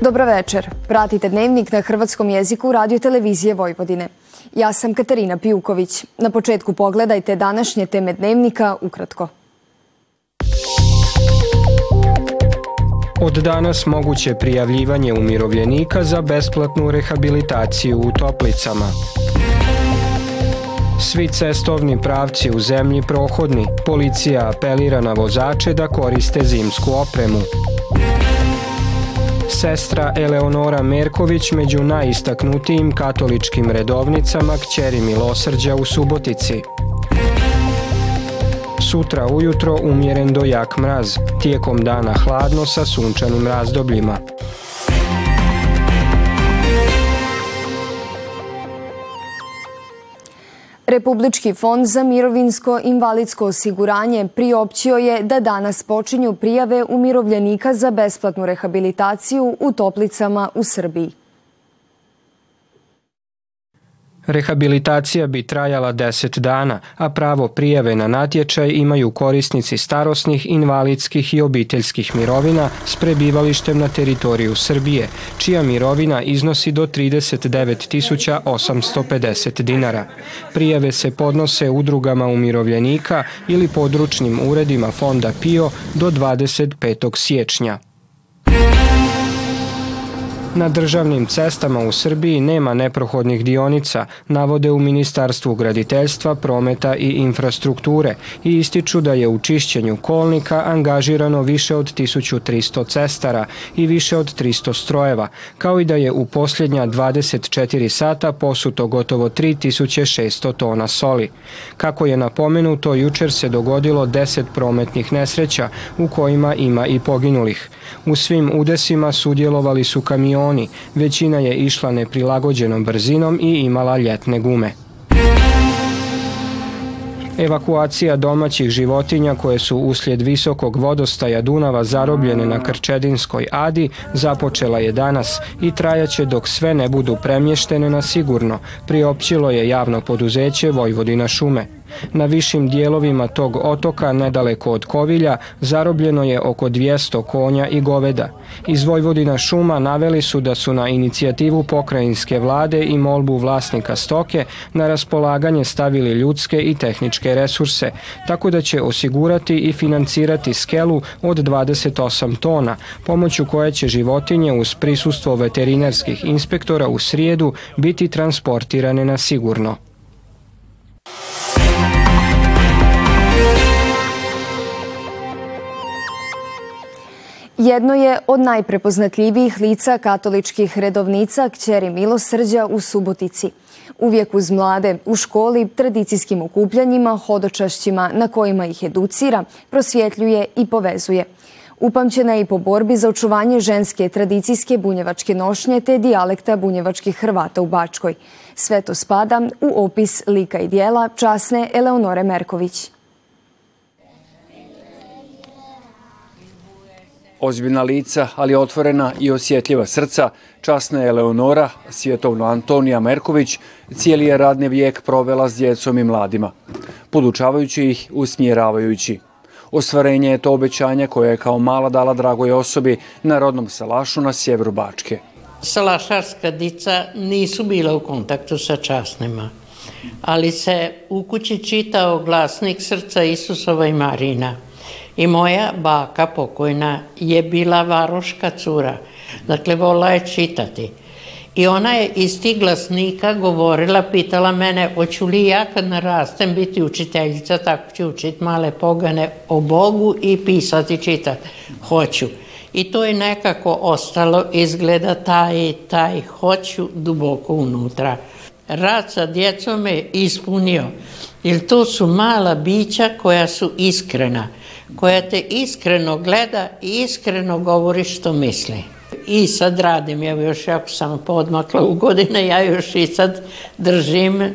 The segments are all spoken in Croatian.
Dobro večer. Pratite dnevnik na hrvatskom jeziku radio televizije Vojvodine. Ja sam Katarina Pijuković. Na početku pogledajte današnje teme dnevnika ukratko. Od danas moguće prijavljivanje umirovljenika za besplatnu rehabilitaciju u Toplicama. Svi cestovni pravci u zemlji prohodni. Policija apelira na vozače da koriste zimsku opremu. Sestra Eleonora Merković među najistaknutijim katoličkim redovnicama kćeri Milosrđa u Subotici. Sutra ujutro umjeren do jak mraz, tijekom dana hladno sa sunčanim razdobljima. Republički fond za mirovinsko invalidsko osiguranje priopćio je da danas počinju prijave umirovljenika za besplatnu rehabilitaciju u toplicama u Srbiji. Rehabilitacija bi trajala 10 dana, a pravo prijave na natječaj imaju korisnici starosnih, invalidskih i obiteljskih mirovina s prebivalištem na teritoriju Srbije, čija mirovina iznosi do 39.850 dinara. Prijave se podnose udrugama umirovljenika ili područnim uredima fonda PIO do 25. siječnja. Na državnim cestama u Srbiji nema neprohodnih dionica, navode u Ministarstvu graditeljstva, prometa i infrastrukture i ističu da je u čišćenju kolnika angažirano više od 1300 cestara i više od 300 strojeva, kao i da je u posljednja 24 sata posuto gotovo 3600 tona soli. Kako je napomenuto, jučer se dogodilo 10 prometnih nesreća u kojima ima i poginulih. U svim udesima sudjelovali su kamioni kamioni, većina je išla neprilagođenom brzinom i imala ljetne gume. Evakuacija domaćih životinja koje su uslijed visokog vodostaja Dunava zarobljene na Krčedinskoj Adi započela je danas i trajaće dok sve ne budu premještene na sigurno, priopćilo je javno poduzeće Vojvodina šume. Na višim dijelovima tog otoka, nedaleko od Kovilja, zarobljeno je oko 200 konja i goveda. Iz Vojvodina šuma naveli su da su na inicijativu pokrajinske vlade i molbu vlasnika stoke na raspolaganje stavili ljudske i tehničke resurse, tako da će osigurati i financirati skelu od 28 tona, pomoću koje će životinje uz prisustvo veterinarskih inspektora u srijedu biti transportirane na sigurno. Jedno je od najprepoznatljivijih lica katoličkih redovnica kćeri Milosrđa u Subotici. Uvijek uz mlade, u školi, tradicijskim okupljanjima, hodočašćima na kojima ih educira, prosvjetljuje i povezuje. Upamćena je i po borbi za očuvanje ženske tradicijske bunjevačke nošnje te dijalekta bunjevačkih Hrvata u Bačkoj. Sve to spada u opis lika i dijela časne Eleonore Merković. Ozbiljna lica, ali otvorena i osjetljiva srca, časna je Eleonora, svjetovno Antonija Merković, cijeli je radni vijek provela s djecom i mladima, podučavajući ih, usmjeravajući. Ostvarenje je to obećanje koje je kao mala dala dragoj osobi na rodnom salašu na sjeveru Bačke. Salašarska dica nisu bila u kontaktu sa časnima, ali se u kući čitao glasnik srca Isusova i Marina – i moja baka pokojna je bila varoška cura, dakle vola je čitati. I ona je iz tih glasnika govorila, pitala mene, hoću li ja kad narastem biti učiteljica, tako ću učiti male pogane o Bogu i pisati čitati. Hoću. I to je nekako ostalo, izgleda taj, taj hoću duboko unutra. Rad sa djecom je ispunio, jer to su mala bića koja su iskrena koja te iskreno gleda i iskreno govori što misli. I sad radim, evo još ako sam podmakla u godine, ja još i sad držim e,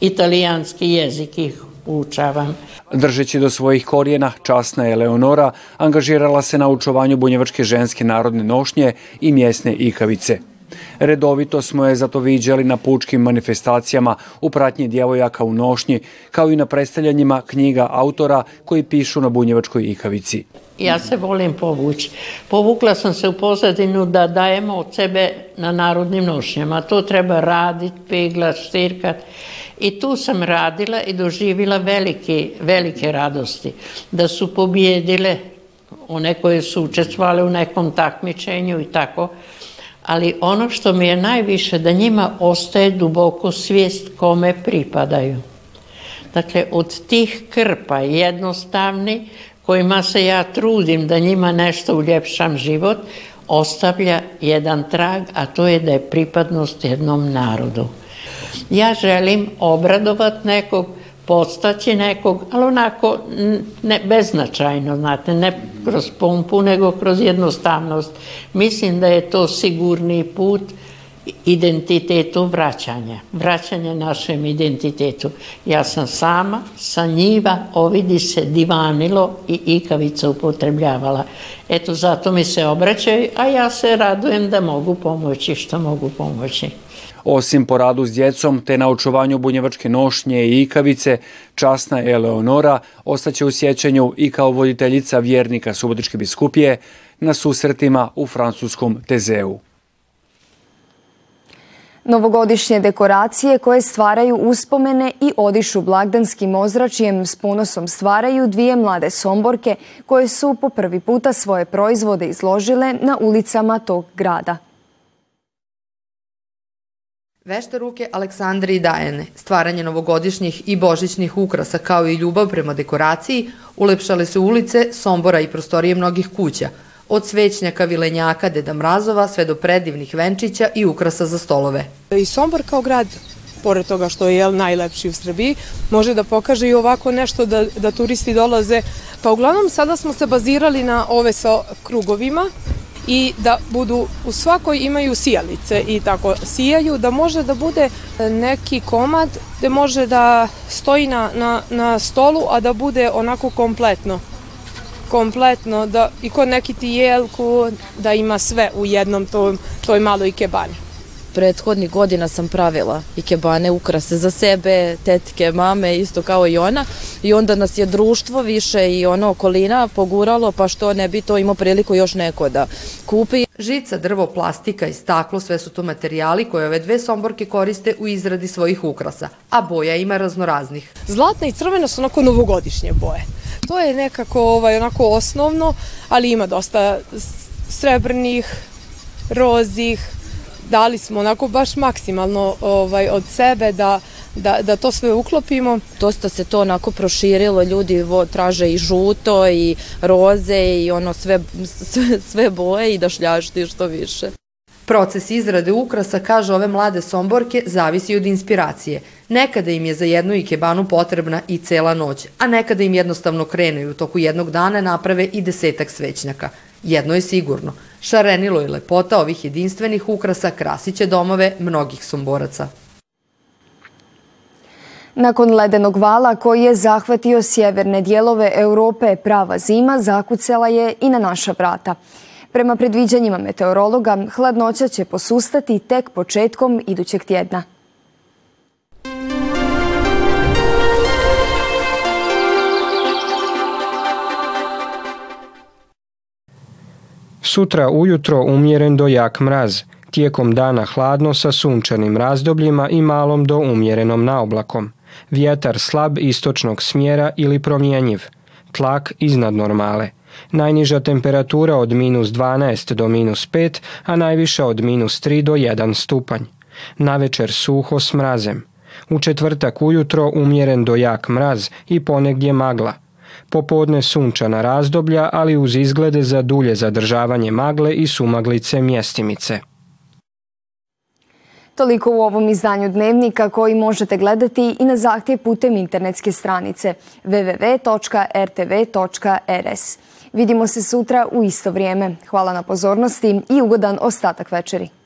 italijanski jezik i učavam. Držeći do svojih korijena, časna je Leonora angažirala se na učovanju bunjevačke ženske narodne nošnje i mjesne ikavice. Redovito smo je zato viđali na pučkim manifestacijama u pratnji djevojaka u nošnji, kao i na predstavljanjima knjiga autora koji pišu na Bunjevačkoj ikavici. Ja se volim povući. Povukla sam se u pozadinu da dajemo od sebe na narodnim nošnjama. To treba raditi, peglat, štirkat. I tu sam radila i doživila velike, velike radosti. Da su pobjedile one koje su učestvovale u nekom takmičenju i tako. Ali ono što mi je najviše, da njima ostaje duboko svijest kome pripadaju. Dakle, od tih krpa jednostavni, kojima se ja trudim da njima nešto uljepšam život, ostavlja jedan trag, a to je da je pripadnost jednom narodu. Ja želim obradovat nekog, postaći nekog, ali onako ne, beznačajno, znate, ne kroz pumpu, nego kroz jednostavnost. Mislim da je to sigurni put identitetu vraćanja, vraćanje našem identitetu. Ja sam sama, sa njiva, ovidi se divanilo i ikavica upotrebljavala. Eto, zato mi se obraćaju, a ja se radujem da mogu pomoći što mogu pomoći. Osim po radu s djecom te na očuvanju bunjevačke nošnje i ikavice, časna Eleonora ostaće u sjećanju i kao voditeljica vjernika Subotičke biskupije na susretima u francuskom Tezeu. Novogodišnje dekoracije koje stvaraju uspomene i odišu blagdanskim ozračjem s ponosom stvaraju dvije mlade somborke koje su po prvi puta svoje proizvode izložile na ulicama tog grada. Vešte ruke Aleksandre i Dajene, stvaranje novogodišnjih i božićnih ukrasa kao i ljubav prema dekoraciji ulepšale su ulice, Sombora i prostorije mnogih kuća, od svećnjaka, vilenjaka, Deda Mrazova, sve do predivnih venčića i ukrasa za stolove. I Sombor kao grad, pored toga što je najlepši u Srbiji, može da pokaže i ovako nešto da, da turisti dolaze. Pa uglavnom sada smo se bazirali na ove sa krugovima, i da budu u svakoj imaju sijalice i tako sijaju da može da bude neki komad gde može da stoji na, na stolu a da bude onako kompletno kompletno da i kod neki ti jelku da ima sve u jednom toj, toj maloj ikebani. Prethodnih godina sam pravila ikebane ukrase za sebe, tetke, mame, isto kao i ona. I onda nas je društvo više i ono okolina poguralo, pa što ne bi to imao priliku još neko da kupi. Žica, drvo, plastika i staklo, sve su to materijali koje ove dve somborke koriste u izradi svojih ukrasa, a boja ima raznoraznih. Zlatna i crvena su onako novogodišnje boje. To je nekako ovaj, onako osnovno, ali ima dosta srebrnih, rozih, dali smo onako baš maksimalno ovaj, od sebe da, da, da to sve uklopimo. Dosta se to onako proširilo, ljudi vo, traže i žuto i roze i ono sve, sve, sve boje i da šljašti što više. Proces izrade ukrasa, kaže ove mlade somborke, zavisi od inspiracije. Nekada im je za jednu ikebanu potrebna i cela noć, a nekada im jednostavno krenu i u toku jednog dana naprave i desetak svećnjaka. Jedno je sigurno, šarenilo i lepota ovih jedinstvenih ukrasa krasiće domove mnogih somboraca. Nakon ledenog vala koji je zahvatio sjeverne dijelove Europe, prava zima zakucala je i na naša vrata. Prema predviđanjima meteorologa, hladnoća će posustati tek početkom idućeg tjedna. Sutra ujutro umjeren do jak mraz, tijekom dana hladno sa sunčanim razdobljima i malom do umjerenom naoblakom. Vjetar slab istočnog smjera ili promjenjiv. Tlak iznad normale. Najniža temperatura od minus 12 do minus 5, a najviša od minus 3 do 1 stupanj. Na večer suho s mrazem. U četvrtak ujutro umjeren do jak mraz i ponegdje magla. Popodne sunčana razdoblja, ali uz izglede za dulje zadržavanje magle i sumaglice mjestimice. Toliko u ovom izdanju Dnevnika koji možete gledati i na zahtjev putem internetske stranice www.rtv.rs. Vidimo se sutra u isto vrijeme. Hvala na pozornosti i ugodan ostatak večeri.